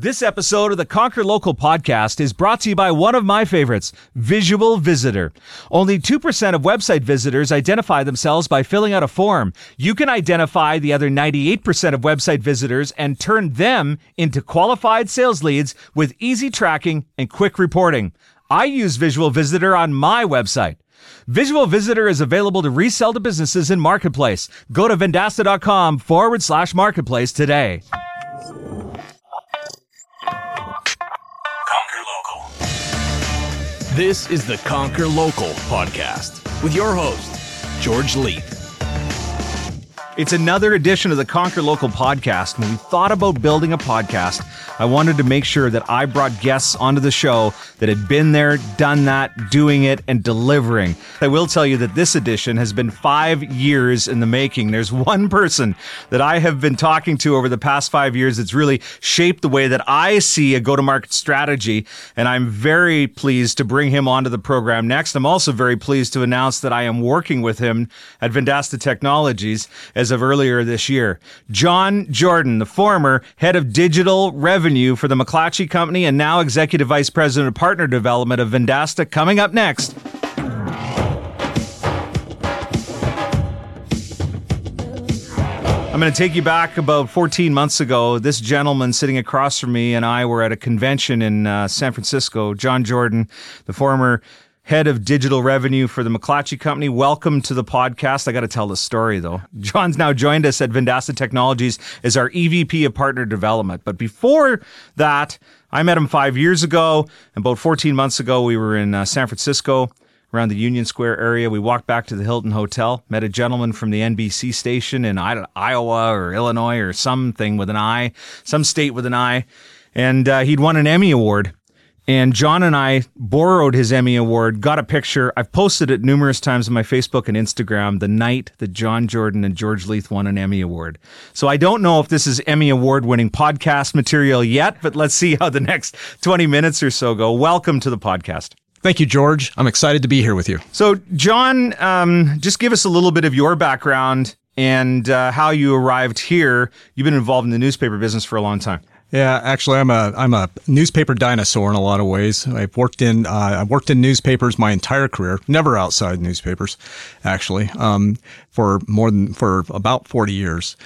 This episode of the Conquer Local podcast is brought to you by one of my favorites, Visual Visitor. Only 2% of website visitors identify themselves by filling out a form. You can identify the other 98% of website visitors and turn them into qualified sales leads with easy tracking and quick reporting. I use Visual Visitor on my website. Visual Visitor is available to resell to businesses in Marketplace. Go to vendasta.com forward slash marketplace today. This is the Conquer Local podcast with your host, George Leith. It's another edition of the Conquer Local podcast. When we thought about building a podcast, I wanted to make sure that I brought guests onto the show that had been there, done that, doing it, and delivering. I will tell you that this edition has been five years in the making. There's one person that I have been talking to over the past five years that's really shaped the way that I see a go to market strategy. And I'm very pleased to bring him onto the program next. I'm also very pleased to announce that I am working with him at Vendasta Technologies as of earlier this year. John Jordan, the former head of digital revenue for the McClatchy Company and now executive vice president of partner development of Vendasta, coming up next. I'm going to take you back about 14 months ago. This gentleman sitting across from me and I were at a convention in uh, San Francisco. John Jordan, the former head of digital revenue for the McClatchy Company. Welcome to the podcast. I got to tell the story though. John's now joined us at Vendasta Technologies as our EVP of partner development. But before that, I met him five years ago. About 14 months ago, we were in uh, San Francisco around the Union Square area. We walked back to the Hilton Hotel, met a gentleman from the NBC station in Iowa or Illinois or something with an I, some state with an I. And uh, he'd won an Emmy Award. And John and I borrowed his Emmy Award, got a picture. I've posted it numerous times on my Facebook and Instagram the night that John Jordan and George Leith won an Emmy Award. So I don't know if this is Emmy Award winning podcast material yet, but let's see how the next 20 minutes or so go. Welcome to the podcast. Thank you, George. I'm excited to be here with you. So, John, um, just give us a little bit of your background and uh, how you arrived here. You've been involved in the newspaper business for a long time. Yeah, actually, I'm a I'm a newspaper dinosaur in a lot of ways. I've worked in uh, I've worked in newspapers my entire career, never outside newspapers, actually, um, for more than for about forty years,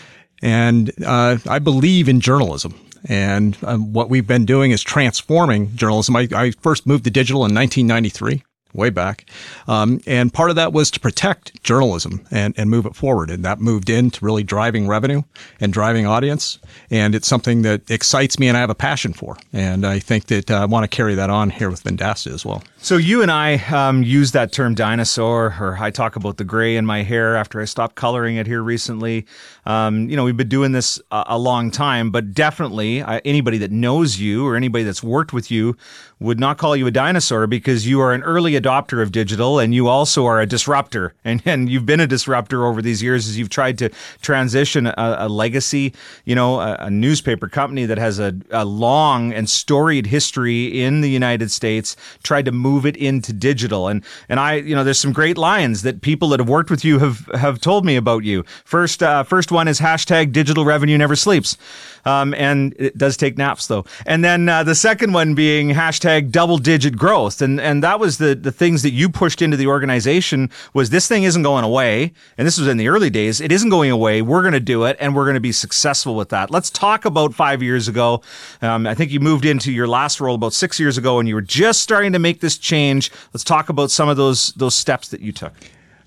and uh, I believe in journalism. And um, what we've been doing is transforming journalism. I, I first moved to digital in 1993 way back. Um, and part of that was to protect journalism and, and move it forward. And that moved into really driving revenue and driving audience. And it's something that excites me and I have a passion for. And I think that uh, I want to carry that on here with Vendasta as well. So you and I um, use that term dinosaur, or I talk about the gray in my hair after I stopped coloring it here recently. Um, you know, we've been doing this a, a long time, but definitely uh, anybody that knows you or anybody that's worked with you would not call you a dinosaur because you are an early adopter of digital and you also are a disruptor. And, and you've been a disruptor over these years as you've tried to transition a, a legacy, you know, a, a, newspaper company that has a, a long and storied history in the United States, tried to move it into digital. And, and I, you know, there's some great lines that people that have worked with you have, have told me about you. First, uh, first one is hashtag digital revenue never sleeps. Um, and it does take naps though. And then uh, the second one being hashtag double digit growth. And, and that was the, the things that you pushed into the organization was this thing isn't going away. And this was in the early days. It isn't going away. We're going to do it and we're going to be successful with that. Let's talk about five years ago. Um, I think you moved into your last role about six years ago and you were just starting to make this change. Let's talk about some of those, those steps that you took.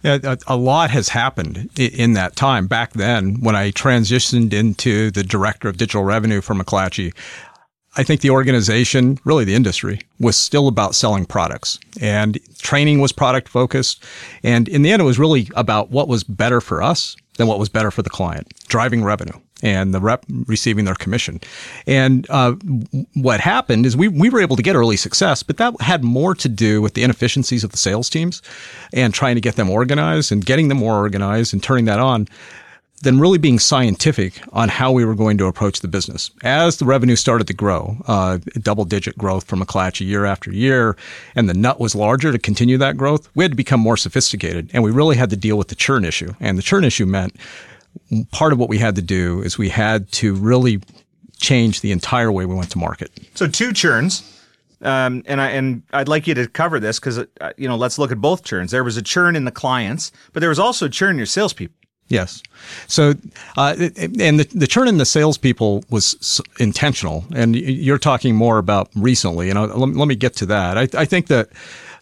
A, a lot has happened in that time. Back then, when I transitioned into the director of digital revenue for McClatchy, I think the organization, really the industry, was still about selling products and training was product focused. And in the end, it was really about what was better for us than what was better for the client, driving revenue and the rep receiving their commission. And uh, what happened is we, we were able to get early success, but that had more to do with the inefficiencies of the sales teams and trying to get them organized and getting them more organized and turning that on than really being scientific on how we were going to approach the business. As the revenue started to grow, uh, double digit growth from McClatchy year after year, and the nut was larger to continue that growth, we had to become more sophisticated and we really had to deal with the churn issue. And the churn issue meant part of what we had to do is we had to really change the entire way we went to market. So two churns. Um, and I and I'd like you to cover this because uh, you know let's look at both churns. There was a churn in the clients, but there was also churn in your salespeople. Yes. So, uh, and the, the churn in the salespeople was intentional, and you're talking more about recently, and I'll, let, me get to that. I, I think that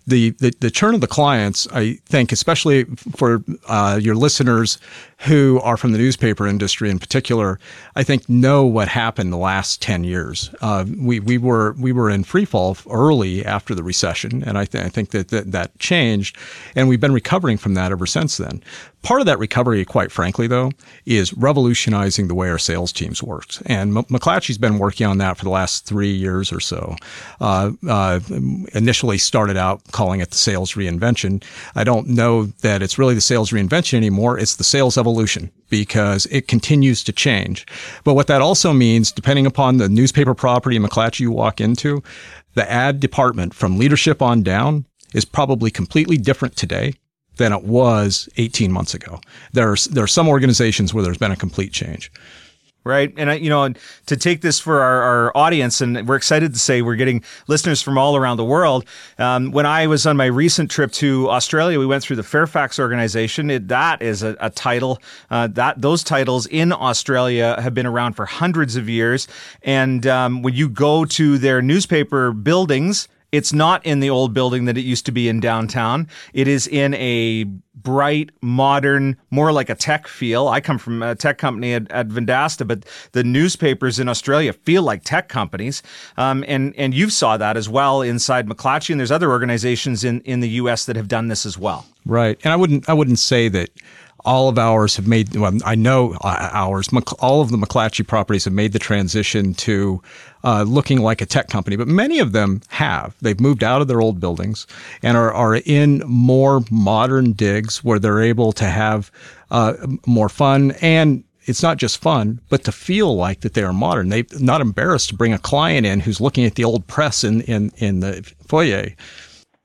the, the, the churn of the clients, I think, especially for uh, your listeners who are from the newspaper industry in particular, I think know what happened the last 10 years. Uh, we, we were, we were in free fall early after the recession. And I, th- I think that, that that changed and we've been recovering from that ever since then. Part of that recovery, quite frankly, though, is revolutionizing the way our sales teams worked. And M- McClatchy's been working on that for the last three years or so. Uh, uh, initially started out calling it the sales reinvention. I don't know that it's really the sales reinvention anymore. It's the sales evolution evolution because it continues to change. But what that also means, depending upon the newspaper property McClatchy you walk into, the ad department from leadership on down is probably completely different today than it was 18 months ago. There's, there are some organizations where there's been a complete change right? And you know, to take this for our, our, audience, and we're excited to say we're getting listeners from all around the world. Um, when I was on my recent trip to Australia, we went through the Fairfax organization. It, that is a, a title uh, that those titles in Australia have been around for hundreds of years. And um, when you go to their newspaper buildings, it's not in the old building that it used to be in downtown. It is in a bright, modern, more like a tech feel. I come from a tech company at, at Vendasta, but the newspapers in Australia feel like tech companies. Um, and, and you saw that as well inside McClatchy. And there's other organizations in, in the U.S. that have done this as well. Right. And I wouldn't, I wouldn't say that all of ours have made, well, I know uh, ours, all of the McClatchy properties have made the transition to uh, looking like a tech company, but many of them have. They've moved out of their old buildings and are, are in more modern digs where they're able to have uh, more fun and it's not just fun, but to feel like that they are modern. They're not embarrassed to bring a client in who's looking at the old press in, in, in the foyer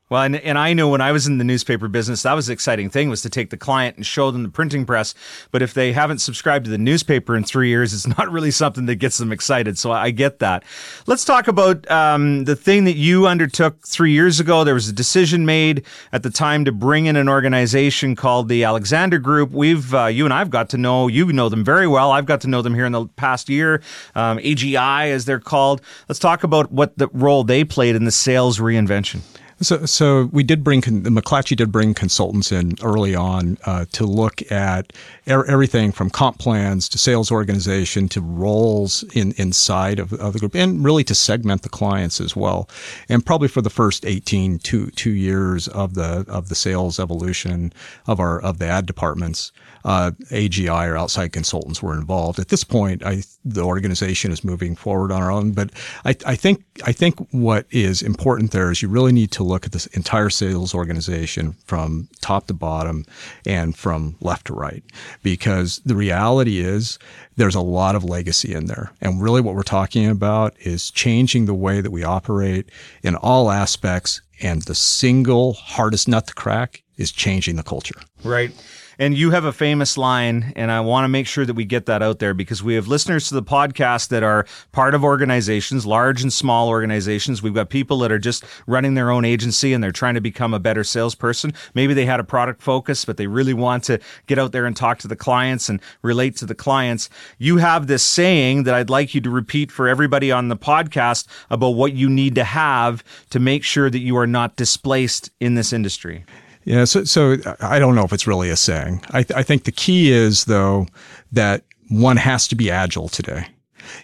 well, and, and I know when I was in the newspaper business, that was the exciting thing was to take the client and show them the printing press. But if they haven't subscribed to the newspaper in three years, it's not really something that gets them excited. So I get that. Let's talk about um, the thing that you undertook three years ago. There was a decision made at the time to bring in an organization called the Alexander Group. We've uh, you and I've got to know you know them very well. I've got to know them here in the past year. Um, AGI, as they're called. Let's talk about what the role they played in the sales reinvention. So, so we did bring McClatchy did bring consultants in early on uh, to look at er- everything from comp plans to sales organization to roles in inside of, of, the group, and really to segment the clients as well. And probably for the first 18 two, two years of the of the sales evolution of our of the ad departments, uh, AGI or outside consultants were involved. At this point, I, the organization is moving forward on our own. But I, I think I think what is important there is you really need to look at this entire sales organization from top to bottom and from left to right, because the reality is there's a lot of legacy in there. And really what we're talking about is changing the way that we operate in all aspects. And the single hardest nut to crack is changing the culture. Right. And you have a famous line, and I want to make sure that we get that out there because we have listeners to the podcast that are part of organizations, large and small organizations. We've got people that are just running their own agency and they're trying to become a better salesperson. Maybe they had a product focus, but they really want to get out there and talk to the clients and relate to the clients. You have this saying that I'd like you to repeat for everybody on the podcast about what you need to have to make sure that you are not displaced in this industry. Yeah, so, so I don't know if it's really a saying. I, th- I think the key is, though, that one has to be agile today.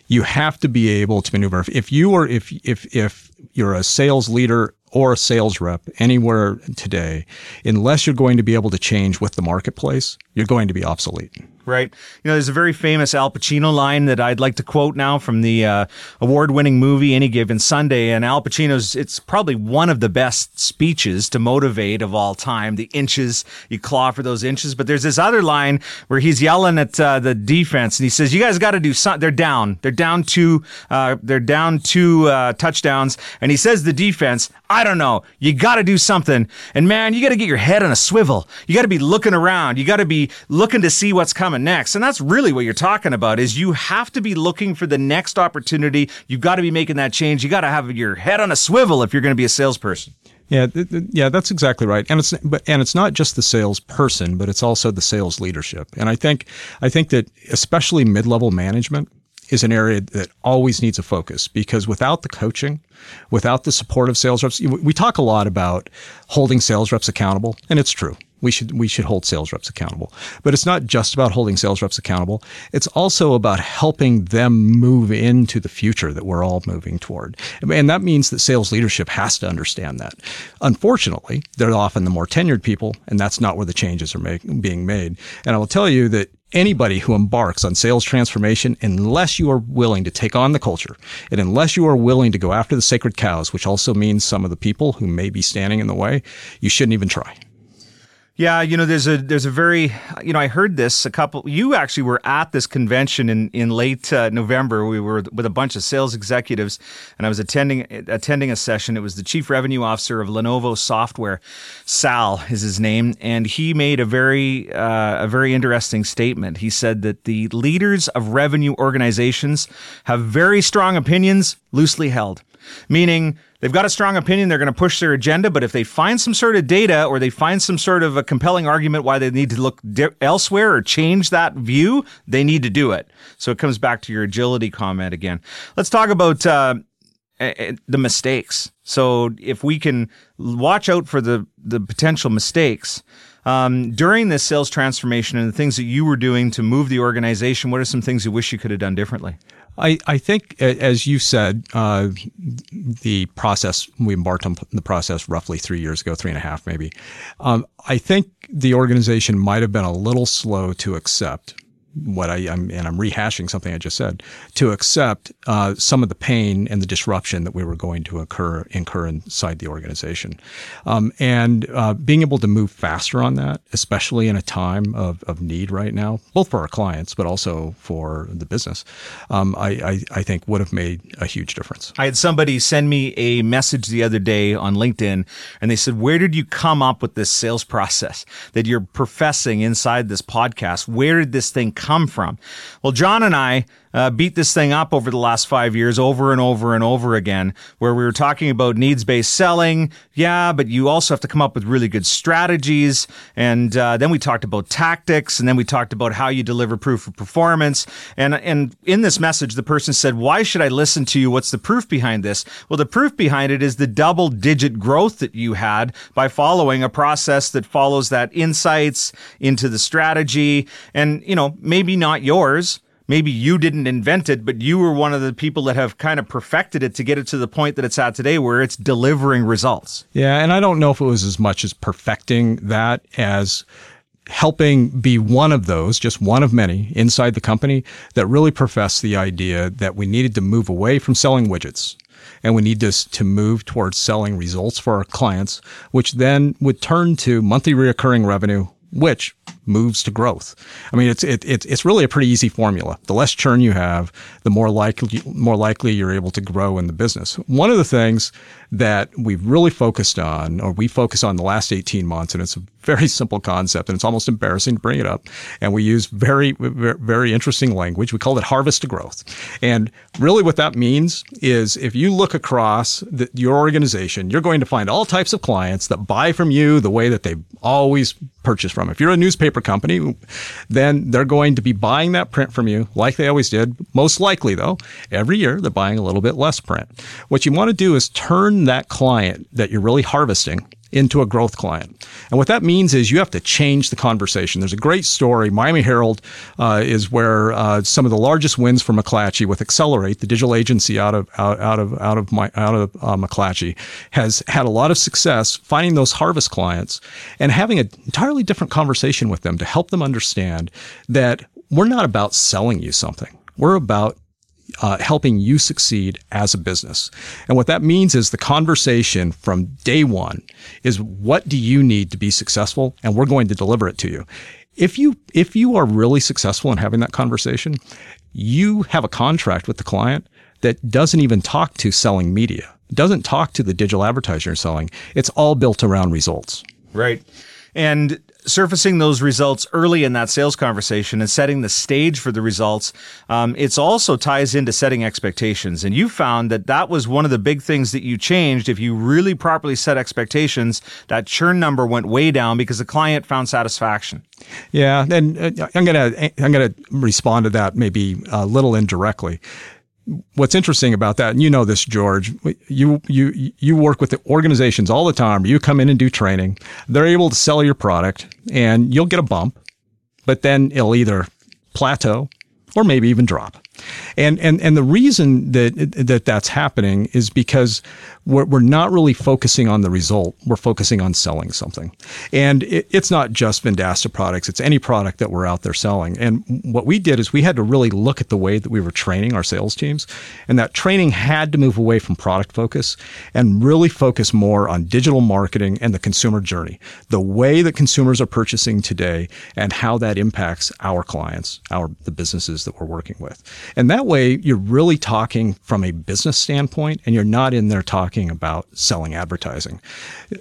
You have to be able to maneuver. If you are, if, if, if you're a sales leader or a sales rep anywhere today, unless you're going to be able to change with the marketplace, you're going to be obsolete right? You know, there's a very famous Al Pacino line that I'd like to quote now from the uh, award-winning movie Any Given Sunday, and Al Pacino's. It's probably one of the best speeches to motivate of all time. The inches you claw for those inches, but there's this other line where he's yelling at uh, the defense, and he says, "You guys got to do something." They're down. They're down two. Uh, they're down two uh, touchdowns, and he says, "The defense, I don't know. You got to do something, and man, you got to get your head on a swivel. You got to be looking around. You got to be looking to see what's coming next. And that's really what you're talking about is you have to be looking for the next opportunity. You've got to be making that change. You got to have your head on a swivel if you're going to be a salesperson. Yeah, th- th- yeah, that's exactly right. And it's but and it's not just the salesperson, but it's also the sales leadership. And I think I think that especially mid-level management is an area that always needs a focus because without the coaching, without the support of sales reps, we talk a lot about holding sales reps accountable, and it's true. We should we should hold sales reps accountable. But it's not just about holding sales reps accountable. It's also about helping them move into the future that we're all moving toward. And that means that sales leadership has to understand that. Unfortunately, they're often the more tenured people, and that's not where the changes are make, being made. And I will tell you that anybody who embarks on sales transformation, unless you are willing to take on the culture and unless you are willing to go after the sacred cows, which also means some of the people who may be standing in the way, you shouldn't even try. Yeah, you know, there's a there's a very you know I heard this a couple. You actually were at this convention in in late uh, November. We were with a bunch of sales executives, and I was attending attending a session. It was the chief revenue officer of Lenovo Software, Sal is his name, and he made a very uh, a very interesting statement. He said that the leaders of revenue organizations have very strong opinions, loosely held, meaning they've got a strong opinion, they're going to push their agenda, but if they find some sort of data or they find some sort of a compelling argument why they need to look di- elsewhere or change that view, they need to do it. So it comes back to your agility comment again. Let's talk about uh, the mistakes. So if we can watch out for the the potential mistakes, um, during this sales transformation and the things that you were doing to move the organization, what are some things you wish you could have done differently? I, I think, as you said, uh, the process, we embarked on the process roughly three years ago, three and a half maybe. Um, I think the organization might have been a little slow to accept what I am, and I'm rehashing something I just said, to accept uh, some of the pain and the disruption that we were going to incur incur inside the organization, um, and uh, being able to move faster on that, especially in a time of, of need right now, both for our clients but also for the business, um, I, I, I think would have made a huge difference. I had somebody send me a message the other day on LinkedIn, and they said, "Where did you come up with this sales process that you're professing inside this podcast? Where did this thing?" come from? Well, John and I uh, beat this thing up over the last five years over and over and over again, where we were talking about needs based selling. Yeah, but you also have to come up with really good strategies. And uh, then we talked about tactics, and then we talked about how you deliver proof of performance. And and in this message, the person said, "Why should I listen to you? What's the proof behind this?" Well, the proof behind it is the double digit growth that you had by following a process that follows that insights into the strategy, and you know maybe not yours maybe you didn't invent it, but you were one of the people that have kind of perfected it to get it to the point that it's at today where it's delivering results. Yeah. And I don't know if it was as much as perfecting that as helping be one of those, just one of many inside the company that really professed the idea that we needed to move away from selling widgets and we need to, to move towards selling results for our clients, which then would turn to monthly reoccurring revenue, which moves to growth. I mean, it's it, it, it's really a pretty easy formula. The less churn you have, the more likely more likely you're able to grow in the business. One of the things that we've really focused on, or we focus on the last 18 months, and it's very simple concept, and it's almost embarrassing to bring it up. And we use very very interesting language. We call it harvest to growth. And really, what that means is if you look across the, your organization, you're going to find all types of clients that buy from you the way that they always purchase from. If you're a newspaper company, then they're going to be buying that print from you like they always did. Most likely, though, every year they're buying a little bit less print. What you want to do is turn that client that you're really harvesting into a growth client. And what that means is you have to change the conversation. There's a great story. Miami Herald uh, is where uh, some of the largest wins for McClatchy with Accelerate, the digital agency out of out, out of out of my, out of uh, McClatchy, has had a lot of success finding those harvest clients and having an entirely different conversation with them to help them understand that we're not about selling you something. We're about uh, helping you succeed as a business. And what that means is the conversation from day one is what do you need to be successful? And we're going to deliver it to you. If you, if you are really successful in having that conversation, you have a contract with the client that doesn't even talk to selling media, doesn't talk to the digital advertiser you're selling. It's all built around results. Right. And surfacing those results early in that sales conversation and setting the stage for the results, um, it's also ties into setting expectations. And you found that that was one of the big things that you changed. If you really properly set expectations, that churn number went way down because the client found satisfaction. Yeah, and uh, I'm gonna I'm gonna respond to that maybe a little indirectly what's interesting about that, and you know this, George, you you you work with the organizations all the time. You come in and do training. They're able to sell your product, and you'll get a bump, but then it'll either plateau or maybe even drop. And, and, and the reason that, that that's happening is because we're, we're not really focusing on the result. We're focusing on selling something. And it, it's not just Vendasta products. It's any product that we're out there selling. And what we did is we had to really look at the way that we were training our sales teams. And that training had to move away from product focus and really focus more on digital marketing and the consumer journey, the way that consumers are purchasing today and how that impacts our clients, our, the businesses that we're working with. And that way, you're really talking from a business standpoint and you're not in there talking about selling advertising.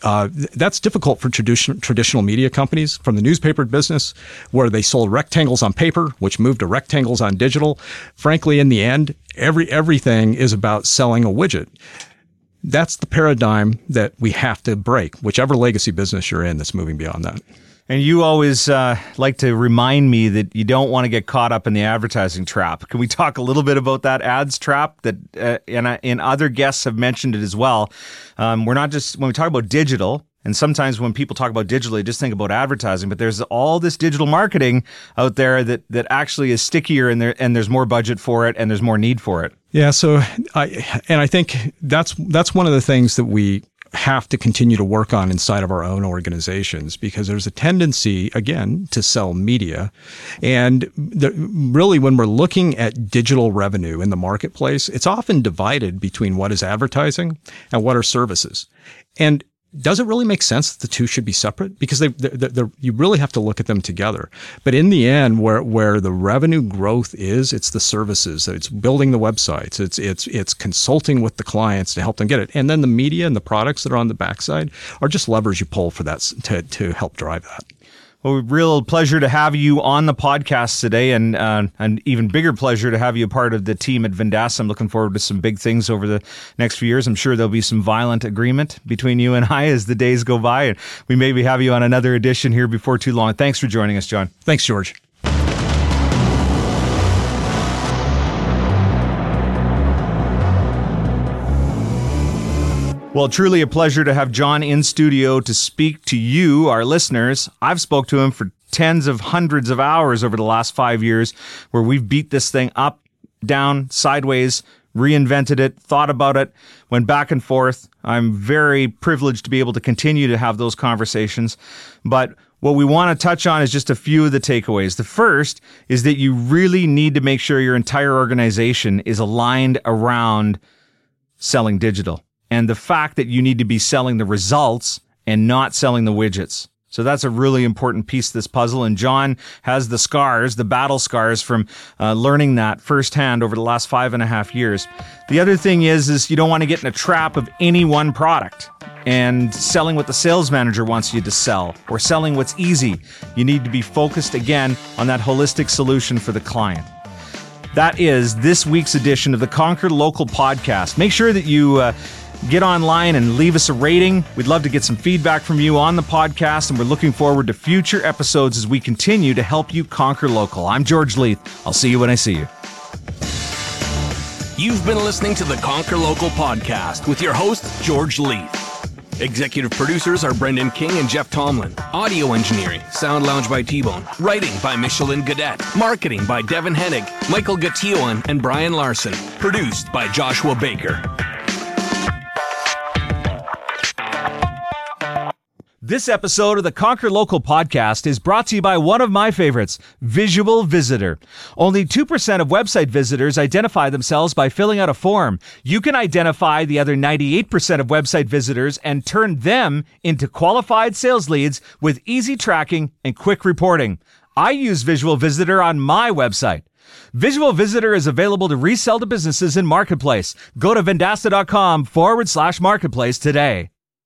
Uh, that's difficult for traditional media companies from the newspaper business where they sold rectangles on paper, which moved to rectangles on digital. Frankly, in the end, every, everything is about selling a widget that's the paradigm that we have to break, whichever legacy business you're in that's moving beyond that. And you always uh, like to remind me that you don't want to get caught up in the advertising trap. Can we talk a little bit about that ads trap? That uh, and, uh, and other guests have mentioned it as well. Um, we're not just when we talk about digital. And sometimes when people talk about digital, they just think about advertising, but there's all this digital marketing out there that, that actually is stickier and there, and there's more budget for it and there's more need for it. Yeah. So I, and I think that's, that's one of the things that we have to continue to work on inside of our own organizations because there's a tendency, again, to sell media. And the, really, when we're looking at digital revenue in the marketplace, it's often divided between what is advertising and what are services. And does it really make sense that the two should be separate? Because they, they're, they're, you really have to look at them together. But in the end, where where the revenue growth is, it's the services. It's building the websites. It's it's it's consulting with the clients to help them get it. And then the media and the products that are on the backside are just levers you pull for that to to help drive that. Well, real pleasure to have you on the podcast today, and uh, an even bigger pleasure to have you a part of the team at Vendasta. I'm looking forward to some big things over the next few years. I'm sure there'll be some violent agreement between you and I as the days go by, and we maybe have you on another edition here before too long. Thanks for joining us, John. Thanks, George. Well, truly a pleasure to have John in studio to speak to you, our listeners. I've spoke to him for tens of hundreds of hours over the last five years where we've beat this thing up, down, sideways, reinvented it, thought about it, went back and forth. I'm very privileged to be able to continue to have those conversations. But what we want to touch on is just a few of the takeaways. The first is that you really need to make sure your entire organization is aligned around selling digital and the fact that you need to be selling the results and not selling the widgets. So that's a really important piece of this puzzle. And John has the scars, the battle scars from uh, learning that firsthand over the last five and a half years. The other thing is, is you don't want to get in a trap of any one product and selling what the sales manager wants you to sell or selling what's easy. You need to be focused again on that holistic solution for the client. That is this week's edition of the Conquer Local podcast. Make sure that you uh, get online and leave us a rating. We'd love to get some feedback from you on the podcast, and we're looking forward to future episodes as we continue to help you conquer local. I'm George Leith. I'll see you when I see you. You've been listening to the Conquer Local podcast with your host, George Leith. Executive producers are Brendan King and Jeff Tomlin. Audio engineering, Sound Lounge by T-Bone. Writing by Michelin Gadet. Marketing by Devin Hennig, Michael Gatioan, and Brian Larson. Produced by Joshua Baker. This episode of the Conquer Local podcast is brought to you by one of my favorites, Visual Visitor. Only 2% of website visitors identify themselves by filling out a form. You can identify the other 98% of website visitors and turn them into qualified sales leads with easy tracking and quick reporting. I use Visual Visitor on my website. Visual Visitor is available to resell to businesses in Marketplace. Go to vendasta.com forward slash marketplace today.